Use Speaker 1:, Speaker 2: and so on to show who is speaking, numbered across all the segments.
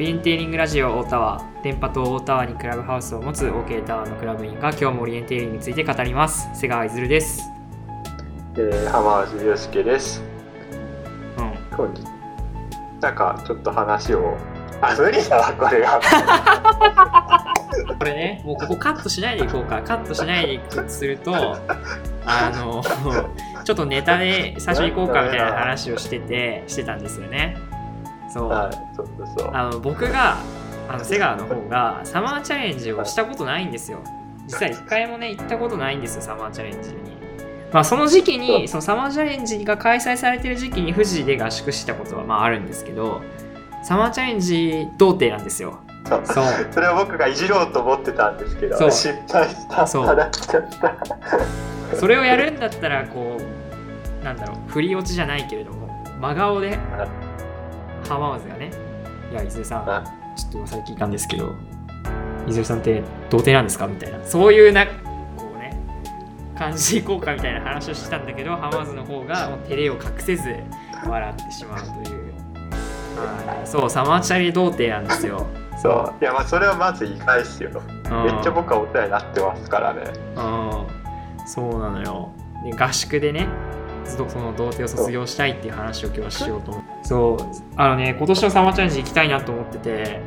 Speaker 1: オリエンテーリングラジオ大タワー電波塔大タワーにクラブハウスを持つ OK タワーのクラブ員が今日もオリエンテーリングについて語ります瀬川いずるです
Speaker 2: えー、浜内良介です。
Speaker 1: うん
Speaker 2: 本日なんかちょっと話を。あ、無理だわ、これが。
Speaker 1: これねもうここカットしないでいこうかカットしないでいくとすると あのちょっとネタで最初に行こうかみたいな話をしててしてたんですよねそう。
Speaker 2: はい、そうそうそう。
Speaker 1: あの僕があの瀬川の方がサマーチャレンジをしたことないんですよ。実は一回もね行ったことないんですよサマーチャレンジに。まあその時期にそのサマーチャレンジが開催されてる時期に富士で合宿したことはまああるんですけどサマーチャレンジ童貞なんですよ。
Speaker 2: そう。
Speaker 1: そ
Speaker 2: れを僕がいじろうと思ってたんですけど、失敗した。
Speaker 1: そう。
Speaker 2: ただ来ちゃった。
Speaker 1: それをやるんだったらこうなんだろう振り落ちじゃないけれども真顔で浜松がね「いや伊豆さん
Speaker 2: は
Speaker 1: ちょっと噂で聞いたんですけど伊豆さんって童貞なんですか?」みたいなそういうなこうね感じでいこうかみたいな話をしてたんだけど浜松の方がもう照れを隠せず笑ってしまうという。はいそうサマーチャリ童貞なんですよ。
Speaker 2: そう。いや、まあ、それはまず意外ですよ。
Speaker 1: うん
Speaker 2: めっちゃ僕はお世話になってますからね。
Speaker 1: うんそうなのよで合宿でねずっとその童貞を卒業したいっていう話を今日はしようと思ってそうあのね今年のサマーチャレンジ行きたいなと思ってて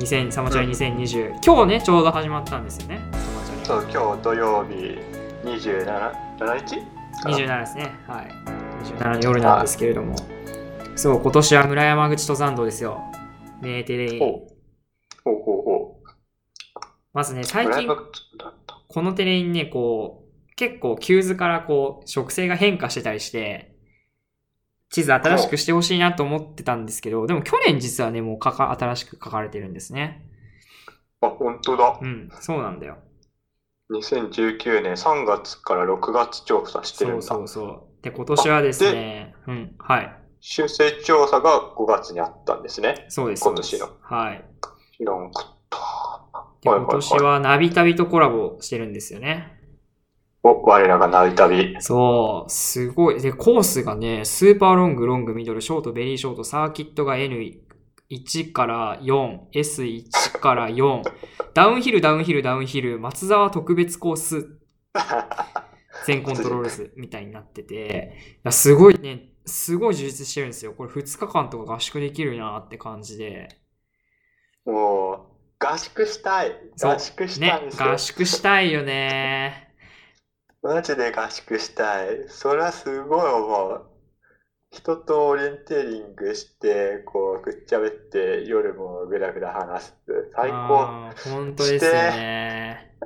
Speaker 1: 2000サマーチャレ2020、今日ねちょうど始まったんですよねサマーチャレ
Speaker 2: そう、今日土曜日27 7日
Speaker 1: 27ですね。はい。27の夜なんですけれども。そう今年は村山口登山道ですよ。メーテレイン
Speaker 2: ほうほうほう。ほ
Speaker 1: まずね
Speaker 2: う。
Speaker 1: 最近このテレインね、こう、結構、急図からこう、植生が変化してたりして、地図新しくしてほしいなと思ってたんですけど、でも去年実はね、もうかか、新しく書かれてるんですね。
Speaker 2: あ、本当だ
Speaker 1: う。ん、そうなんだよ。
Speaker 2: 2019年3月から6月調査してるんだ。
Speaker 1: そうそうそう。で、今年はですね、うん、はい。
Speaker 2: 修正調査が5月にあったんですね。
Speaker 1: そうです。
Speaker 2: 今年の
Speaker 1: はい。
Speaker 2: 知らんかった。
Speaker 1: 今年はナビ旅とコラボしてるんですよね。
Speaker 2: お、我らがナビ旅。
Speaker 1: そう、すごい。で、コースがね、スーパーロング、ロング、ミドル、ショート、ベリーショート、サーキットが N1 から4、S1 から4、ダウンヒル、ダウンヒル、ダウンヒル、松沢特別コース、全コントロールズみたいになってて、すごいね、すごい充実してるんですよ。これ2日間とか合宿できるなって感じで。
Speaker 2: もう、合宿したい。合宿したい
Speaker 1: ね
Speaker 2: んで、すよ。
Speaker 1: 合宿したいよね。
Speaker 2: マジで合宿したい。それはすごい思う。人とオリエンテーリングして、こう、くっちゃべって、夜もぐだぐだ話す。最高。
Speaker 1: 本当ですよね。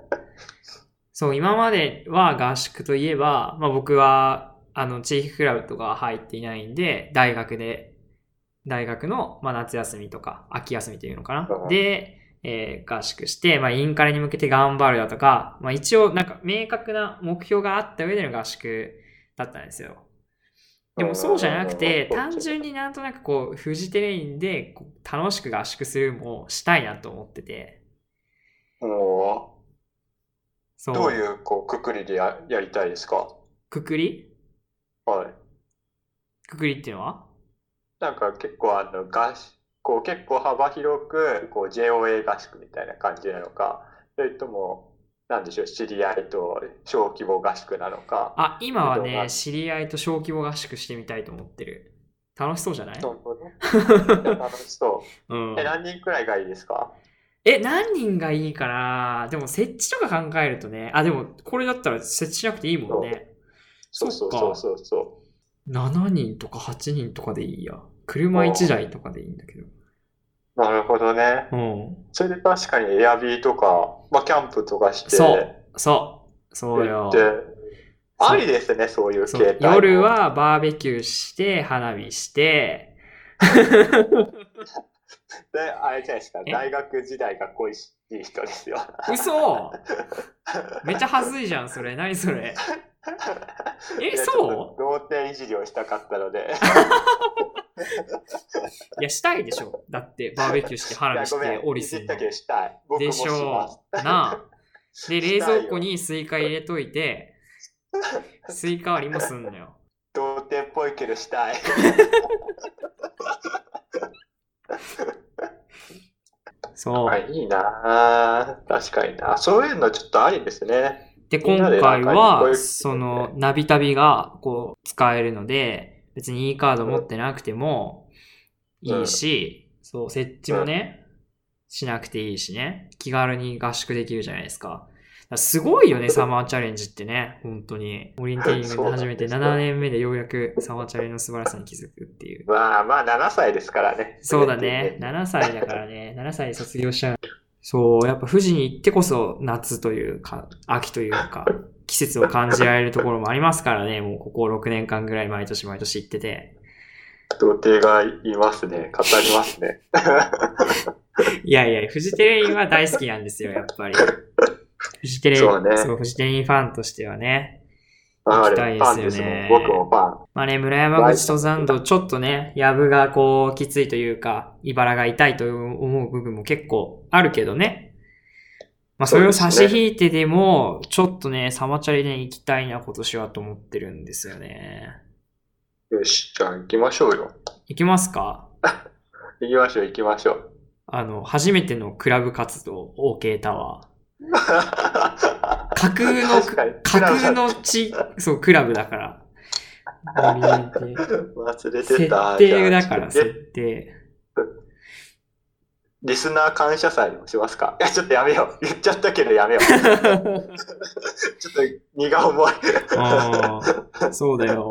Speaker 1: そう、今までは合宿といえば、まあ僕は、あの、地域クラブとかは入っていないんで、大学で、大学の、まあ、夏休みとか、秋休みというのかな。
Speaker 2: うん
Speaker 1: で、えー合宿して、まあ、インカレに向けて頑張るだとか、まあ一応、なんか、明確な目標があった上での合宿だったんですよ。でもそうじゃなくて、
Speaker 2: うん
Speaker 1: 単純になんとなくこう、フジテレインで楽しく合宿するもしたいなと思ってて。
Speaker 2: も、
Speaker 1: そうう。
Speaker 2: どういう、こう、くくりでややりたいですか？
Speaker 1: くくり？
Speaker 2: はい。
Speaker 1: くくりっていうのは？
Speaker 2: なんか結構あの合宿、こう結構幅広くこう JOA 合宿みたいな感じなのか、それとも、なんでしょう、知り合いと小規模合宿なのか。
Speaker 1: あ、今はね、知り合いと小規模合宿してみたいと思ってる。楽しそうじゃない？
Speaker 2: なるほど楽しそう。
Speaker 1: うん
Speaker 2: え、何人くらいがいいですか？
Speaker 1: え、何人がいいかな？でも設置とか考えるとね、あ、でもこれだったら設置しなくていいもんね。
Speaker 2: そうそうそうそうそ
Speaker 1: 7人とか8人とかでいいや。車1台とかでいいんだけど。
Speaker 2: う。なるほどね。
Speaker 1: うん。
Speaker 2: それで確かにエアビーとか、まあキャンプとかして、
Speaker 1: そう、そう、そうよ。
Speaker 2: ありですね、そういう形態も。
Speaker 1: 夜はバーベキューして、花火して、
Speaker 2: で、あれじゃないですか、
Speaker 1: え？
Speaker 2: 大学時代が恋しい人ですよ。
Speaker 1: 嘘めっちゃ恥ずいじゃん、それ。何それ。えそう？
Speaker 2: 童貞いじりをしたかったので。
Speaker 1: いや、したいでしょ。だって、バーベキューして、花火して、オリ
Speaker 2: い
Speaker 1: すんの
Speaker 2: じったけどしたい。僕もし
Speaker 1: でしょ。う。なあ。で、冷蔵庫にスイカ入れといて、スイカ割りもすんのよ。
Speaker 2: 童貞っぽいけどしたい。
Speaker 1: そう。
Speaker 2: あいいな確かにな。そういうのちょっとありですね。
Speaker 1: で、今回は、
Speaker 2: う
Speaker 1: その、ナビ旅が、こう、使えるので、別に e カード持ってなくてもいいし、そう、設置もね、しなくていいしね、気軽に合宿できるじゃないですか。だからすごいよね、サマーチャレンジってね、本当に。オリンティリングで始めて
Speaker 2: そうなんですよ
Speaker 1: 7年目でようやくサマーチャレンジの素晴らしさに気づくっていう。
Speaker 2: まあまあ7歳ですからね。
Speaker 1: そうだね。7歳だからね。7歳で卒業しちゃう。そう、やっぱ富士に行ってこそ夏というか、秋というか、季節を感じられるところもありますからね。もうここ6年間ぐらい毎年毎年行ってて。
Speaker 2: 童貞がいますね。語りますね。
Speaker 1: いやいや、フジテレビは大好きなんですよ、やっぱり。フジテレビ、
Speaker 2: そうね
Speaker 1: そう、フジテレビファンとしてはね。
Speaker 2: あ
Speaker 1: 行きたい
Speaker 2: れ、ファン
Speaker 1: で
Speaker 2: ですす
Speaker 1: よね
Speaker 2: もん。僕もファン。
Speaker 1: まあね、村山口登山道、ちょっとね、やぶがこう、きついというか、茨が痛いと思う部分も結構あるけどね。まあそれを差し引いてでも、ちょっとね、サマチャリで行きたいな、今年はと思ってるんですよね。
Speaker 2: よし、じゃあ行きましょうよ。
Speaker 1: 行きますか？
Speaker 2: 行きましょう、行きましょう。
Speaker 1: あの、初めてのクラブ活動、OK タワー。架
Speaker 2: 架
Speaker 1: 空の、架空の地、そう、クラブだから。
Speaker 2: 忘れて
Speaker 1: 設
Speaker 2: た。
Speaker 1: 定だから、設定。
Speaker 2: リスナー感謝祭もしますかいや、ちょっとやめよう。言っちゃったけどやめよう。ちょっと荷が重い。
Speaker 1: ああ、そうだよ。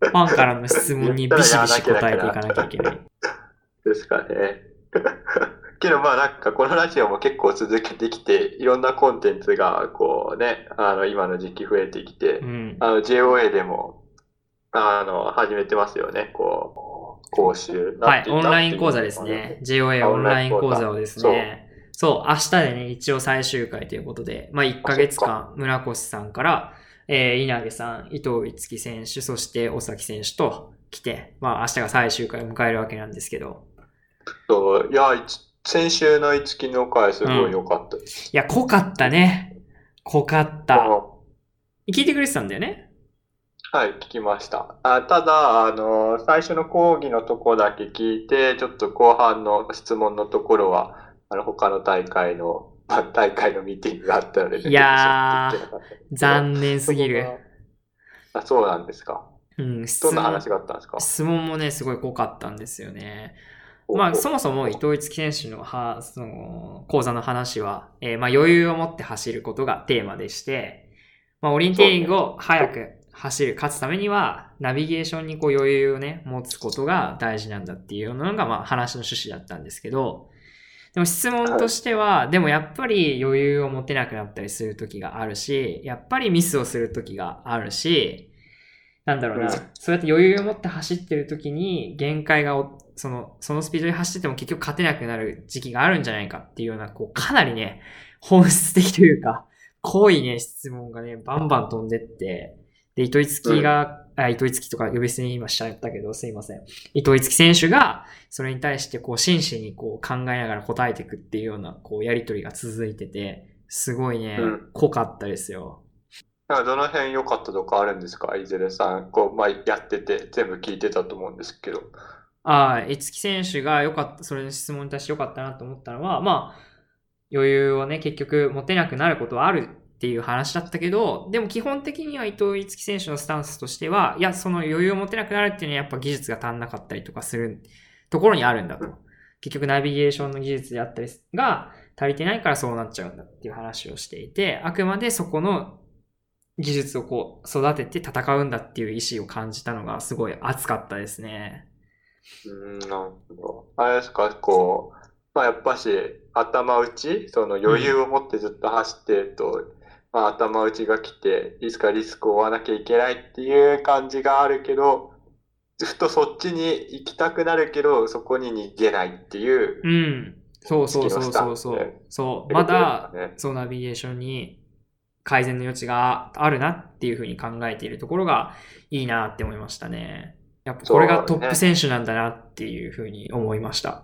Speaker 1: ファンからの質問にビシビシ答えていかなきゃいけない。
Speaker 2: ですかね。けどまあなんかこのラジオも結構続けてきて、いろんなコンテンツがこうね、あの今の時期増えてきて
Speaker 1: う、ん。
Speaker 2: あの JOA でも、あの、始めてますよね、こう、講習。
Speaker 1: はい、オンライン講座ですね。。JOA オンライン講座をですね。そう、明日でね、一応最終回ということで、まあ1ヶ月間、村越さんから、えー、稲毛さん、伊藤樹選手、そして尾崎選手と来て、まあ明日が最終回を迎えるわけなんですけど、
Speaker 2: そういや、先週の五木の回すごい良かったです。
Speaker 1: いや、濃かったね。濃かっ
Speaker 2: こ
Speaker 1: た。
Speaker 2: の
Speaker 1: 聞いてくれてたんだよね？
Speaker 2: はい、聞きました。あただ、あの、最初の講義のとこだけ聞いて、ちょっと後半の質問のところは、あの、他の大会の、ま あ大会のミーティングがあったので、
Speaker 1: いやー残念すぎる。。
Speaker 2: あ、そうなんですか。
Speaker 1: うん、質
Speaker 2: どんな
Speaker 1: 問
Speaker 2: 話があったんですか？
Speaker 1: 質問もね、すごい濃かったんですよね。まあ、そもそも伊藤一樹選手のはその講座の話は、えーまあ、余裕を持って走ることがテーマでして、まあ、オリンティリングを早く走る、勝つためには、ナビゲーションにこう余裕をね、持つことが大事なんだっていうのが、まあ、話の趣旨だったんですけど、でも質問としては、でもやっぱり余裕を持てなくなったりする時があるし、やっぱりミスをする時があるし、なんだろうな、
Speaker 2: うん。
Speaker 1: そうやって余裕を持って走ってる時に限界がおその、そのスピードで走ってても結局勝てなくなる時期があるんじゃないかっていうような、こう、かなりね、本質的というか、濃いね、質問がね、バンバン飛んでって、で、糸井月が、あ、糸井月とか呼び捨てに今しちゃったけど、すいません。糸井月選手が、それに対して、こう、真摯にこう考えながら答えていくっていうような、こう、やりとりが続いてて、すごいね
Speaker 2: うん、
Speaker 1: 濃かったですよ。
Speaker 2: どの辺良かったとかあるんですか？いずれさん、こう、まあ、やってて全部聞いてたと思うんですけど。
Speaker 1: ああ、五木選手が良かった、それの質問に対して良かったなと思ったのは、まあ、余裕をね、結局持てなくなることはあるっていう話だったけど、でも基本的には伊藤五木選手のスタンスとしては、いや、その余裕を持てなくなるっていうのはやっぱ技術が足んなかったりとかするところにあるんだと。結局ナビゲーションの技術であったりが足りてないからそうなっちゃうんだっていう話をしていて、あくまでそこの技術をこう育てて戦うんだっていう意思を感じたのがすごい熱かったですね。
Speaker 2: うーん、なるほど。あれですか、こう、まあ、やっぱし、頭打ち、その余裕を持ってずっと走ってると、まあ、頭打ちが来て、いつかリスクを負わなきゃいけないっていう感じがあるけど、ふとそっちに行きたくなるけど、そこに逃げないっていう。
Speaker 1: うん。そうそうそうそうそう。そう。まだ、
Speaker 2: ね、
Speaker 1: そうナビゲーションに改善の余地があるなっていうふうに考えているところがいいなって思いましたね。やっぱこれがトップ選手なんだなっていうふうに思いました。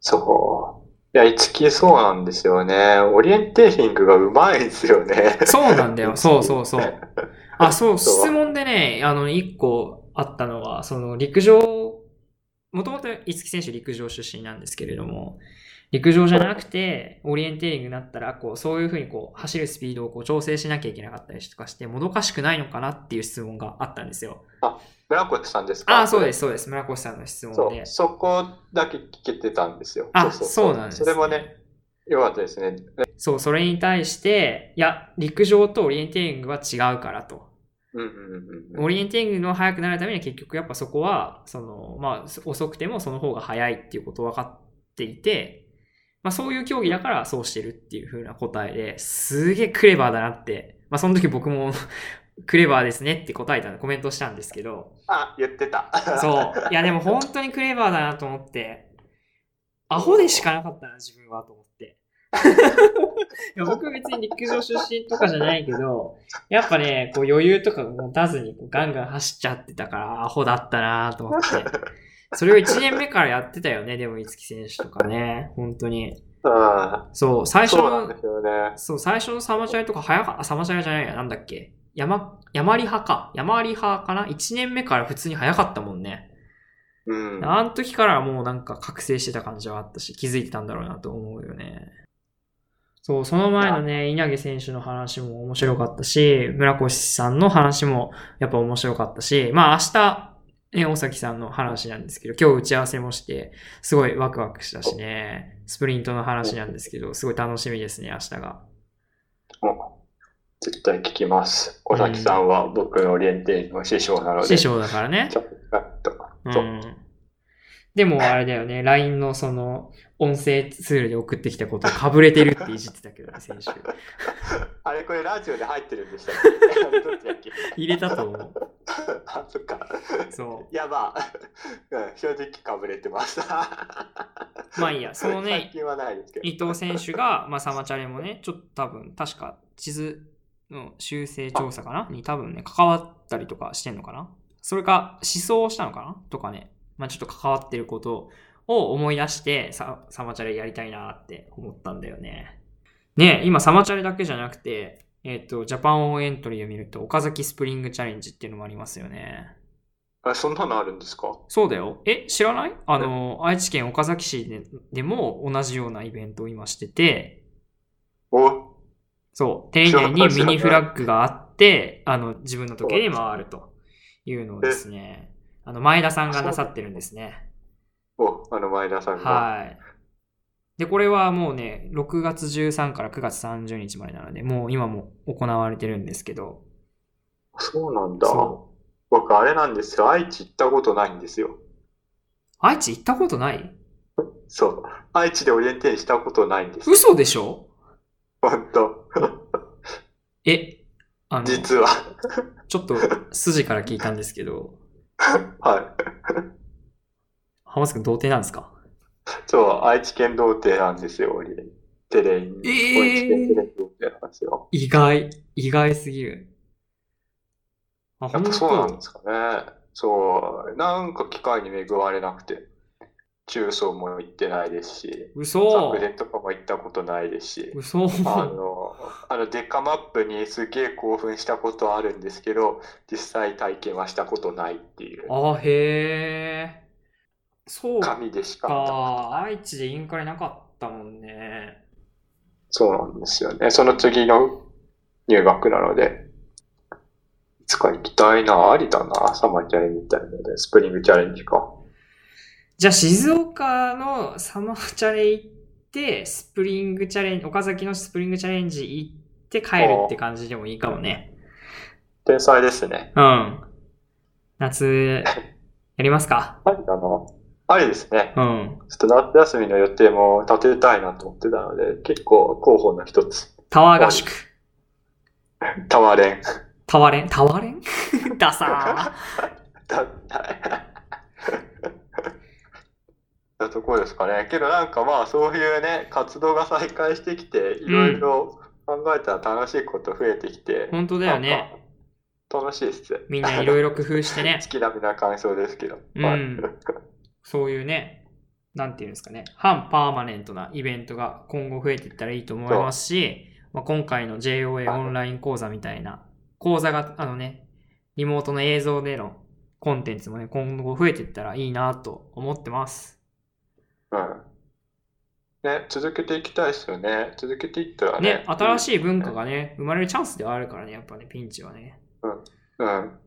Speaker 2: そう。いや、一木そうなんですよね。オリエンテーリングがうまいんですよね。
Speaker 1: そうなんだよ。そうそうそう。あ、そう、
Speaker 2: そう
Speaker 1: 質問でね、あの、一個あったのは、その陸上、もともと五木選手陸上出身なんですけれども、陸上じゃなくて、オリエンテーリングになったら、こう、そういうふうにこう、走るスピードをこう調整しなきゃいけなかったりとかして、もどかしくないのかなっていう質問があったんですよ。
Speaker 2: 村越さんですか？
Speaker 1: ああ、そうです、そうです。村越さんの質問で
Speaker 2: そこだけ聞けてたんですよ。
Speaker 1: あそうなんですね
Speaker 2: それもね、よかったですね。
Speaker 1: そう、それに対して、いや、陸上とオリエンテーリングは違うからと。
Speaker 2: うんうんうんうん。
Speaker 1: オリエンテーリングの速くなるためには結局やっぱそこは、その、まあ、遅くてもその方が速いっていうこと分かっていて、まあそういう競技だからそうしてるっていう風な答えで、すげえクレバーだなって、まあその時僕もクレバーですねって答えたコメントしたんですけど、
Speaker 2: あ、言ってた。
Speaker 1: そう。いやでも 本当にクレバーだなと思って、アホでしかなかったな自分はと思って。いや僕別に陸上出身とかじゃないけど、やっぱね、こう余裕とか持たずにこうガンガン走っちゃってたから、アホだったなと思って。それを1年目からやってたよね、でも、五木選手とかね。本当に。
Speaker 2: うん。
Speaker 1: そう、最初の
Speaker 2: そうね。
Speaker 1: そう、最初のサマチャリとか早かあ、サマチャリじゃないや、なんだっけ？山、山リ派か。山リ派かな ?1 年目から普通に早かったもんね。
Speaker 2: うん。
Speaker 1: あの時からもうなんか覚醒してた感じはあったし、気づいてたんだろうなと思うよね。そう、その前のね、稲毛選手の話も面白かったし、村越さんの話もやっぱ面白かったし、まあ明日、ね、大崎さんの話なんですけど、今日打ち合わせもして、すごいワクワクしたしね、スプリントの話なんですけど、すごい楽しみですね、明日が。
Speaker 2: お絶対聞きます。尾崎さんは僕のオリエンテーリングの師匠なので。
Speaker 1: 師匠だからね
Speaker 2: ち。ょっと。
Speaker 1: う。
Speaker 2: ん
Speaker 1: でもあれだよね、LINE のその音声ツールで送ってきたことかぶれてるっていじってたけどね、選手。
Speaker 2: あれこれラジオで入ってるんでしたっけ？あれどっちだっけ
Speaker 1: 入れたと思う。
Speaker 2: あ、そっか。
Speaker 1: そう。
Speaker 2: いや、まあ、うん正直かぶれてます。
Speaker 1: まあいいや、そのね。伊藤選手が、まあ、サマチャレもね、ちょっと多分、確か地図の修正調査かな？に多分ね、関わったりとかしてんのかな？それか、思想をしたのかな？とかね、まあちょっと関わってることを思い出して、ササマチャレやりたいなって思ったんだよね。ね、今サマチャレだけじゃなくて、えっ、と、ジャパンオンエントリーを見ると、岡崎スプリングチャレンジっていうのもありますよね。
Speaker 2: あそんなのあるんですか？
Speaker 1: そうだよ。え、知らない？あの、愛知県岡崎市ででも同じようなイベントを今してて、
Speaker 2: お
Speaker 1: そう、丁寧にミニフラッグがあって、あの、自分の時計で回るというのをですね、あの、前田さんがなさってるんですね。
Speaker 2: お、あの前田さんが。
Speaker 1: はい。で、これはもうね、6月13から9月30日までなので、もう今も行われてるんですけど、
Speaker 2: そうなんだ。
Speaker 1: そ
Speaker 2: 僕、あれなんですよ。愛知行ったことないんですよ。
Speaker 1: 愛知行ったことない？
Speaker 2: そう。愛知でオリエンテーリングしたことないんです。
Speaker 1: 嘘でしょ？
Speaker 2: 本当。
Speaker 1: え、あの、
Speaker 2: 実は。
Speaker 1: ちょっと筋から聞いたんですけど、
Speaker 2: はい。
Speaker 1: 浜松くん童貞なんですか？
Speaker 2: そう、愛知県童貞なんですよ、オリエンテレイン。
Speaker 1: えー
Speaker 2: 愛知県テレイン童貞なんですよ。
Speaker 1: 意外、意外すぎる。あ、
Speaker 2: やっそうなん
Speaker 1: 当
Speaker 2: ですかね。そう、なんか機会に恵まれなくて、中層も行ってないですし、
Speaker 1: 嘘
Speaker 2: 昨年とかも行ったことないですし、
Speaker 1: 嘘
Speaker 2: あの、あのデカマップにすげえ興奮したことはあるんですけど、実際体験はしたことないっていう、
Speaker 1: あ、へえ。そうか。
Speaker 2: 神でしか。
Speaker 1: 愛知でインカレなかったもんね。
Speaker 2: そうなんですよね。その次の入学なので、いつか行きたいな、ありだな、サマーチャレンジみたいなので、スプリングチャレンジか。
Speaker 1: じゃあ静岡のサマーチャレ行って、スプリングチャレンジ、岡崎のスプリングチャレンジ行って帰るって感じでもいいかもね。
Speaker 2: 天才ですね。
Speaker 1: うん。夏、やりますか？
Speaker 2: ありだな。ありですね。
Speaker 1: うん。
Speaker 2: ちょっと夏休みの予定も立てたいなと思ってたので、結構候補の一つ。
Speaker 1: タワー合宿。
Speaker 2: タワレン。
Speaker 1: タワレン？タワレン？ダサ
Speaker 2: だ、なところですかね。けどなんかまあそういうね、活動が再開してきて、いろいろ考えたら楽しいこと増えてきて、
Speaker 1: ー。本当だよね。
Speaker 2: 楽しいっす。
Speaker 1: みんないろいろ工夫してね。
Speaker 2: 好きなみな感想ですけど。
Speaker 1: う
Speaker 2: はい
Speaker 1: ん。そういうね、なんていうんですかね、反パーマネントなイベントが今後増えていったらいいと思いますし、まあ、今回の JOA オンライン講座みたいな講座が、あのね、リモートの映像でのコンテンツもね、今後増えていったらいいなと思ってます。
Speaker 2: うん。ね、続けていきたいですよね。続けていったらね。
Speaker 1: ね、新
Speaker 2: い。
Speaker 1: しい文化がね、生まれるチャンスではあるからね、やっぱね、ピンチはね。
Speaker 2: うん。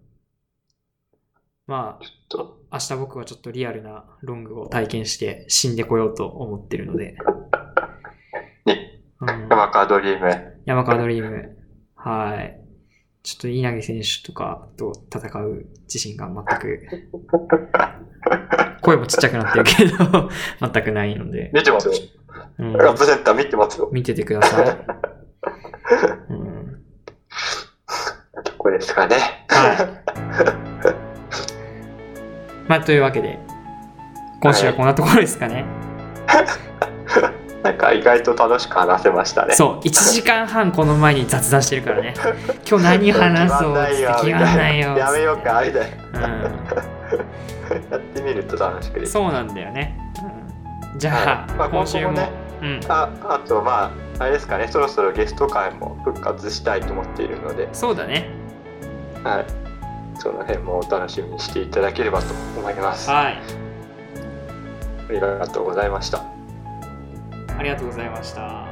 Speaker 1: まあ、
Speaker 2: ちょっと、
Speaker 1: 明日僕はちょっとリアルなロングを体験して死んでこようと思ってるので。
Speaker 2: ね
Speaker 1: うん、
Speaker 2: 山川ドリーム。
Speaker 1: 山川ドリーム。はい。ちょっと稲毛選手とかと戦う自信が全く、声もちっちゃくなってるけど、全くないので、
Speaker 2: 見てますよ。
Speaker 1: うん、
Speaker 2: ラップセンター見てますよ。
Speaker 1: 見ててください。うん、
Speaker 2: どこですかね。
Speaker 1: はい。まあ、というわけで、今週はこんなところですかね。
Speaker 2: なんか意外と楽しく話せましたね。
Speaker 1: そう、1時間半この前に雑談してるからね。今日何話そうって決まんないよ。
Speaker 2: やめようか、あれだよ。
Speaker 1: うん
Speaker 2: やってみると楽しくできる。
Speaker 1: そうなんだよね。うん、じゃあ、
Speaker 2: はいまあ
Speaker 1: 今週も
Speaker 2: ね
Speaker 1: うん、
Speaker 2: ああとまああれですかねそろそろゲスト会も復活したいと思っているので、
Speaker 1: そうだね。
Speaker 2: はい、その辺もお楽しみにしていただければと思いますあ
Speaker 1: はい。
Speaker 2: りがとうございましたあ
Speaker 1: ありがとうございました。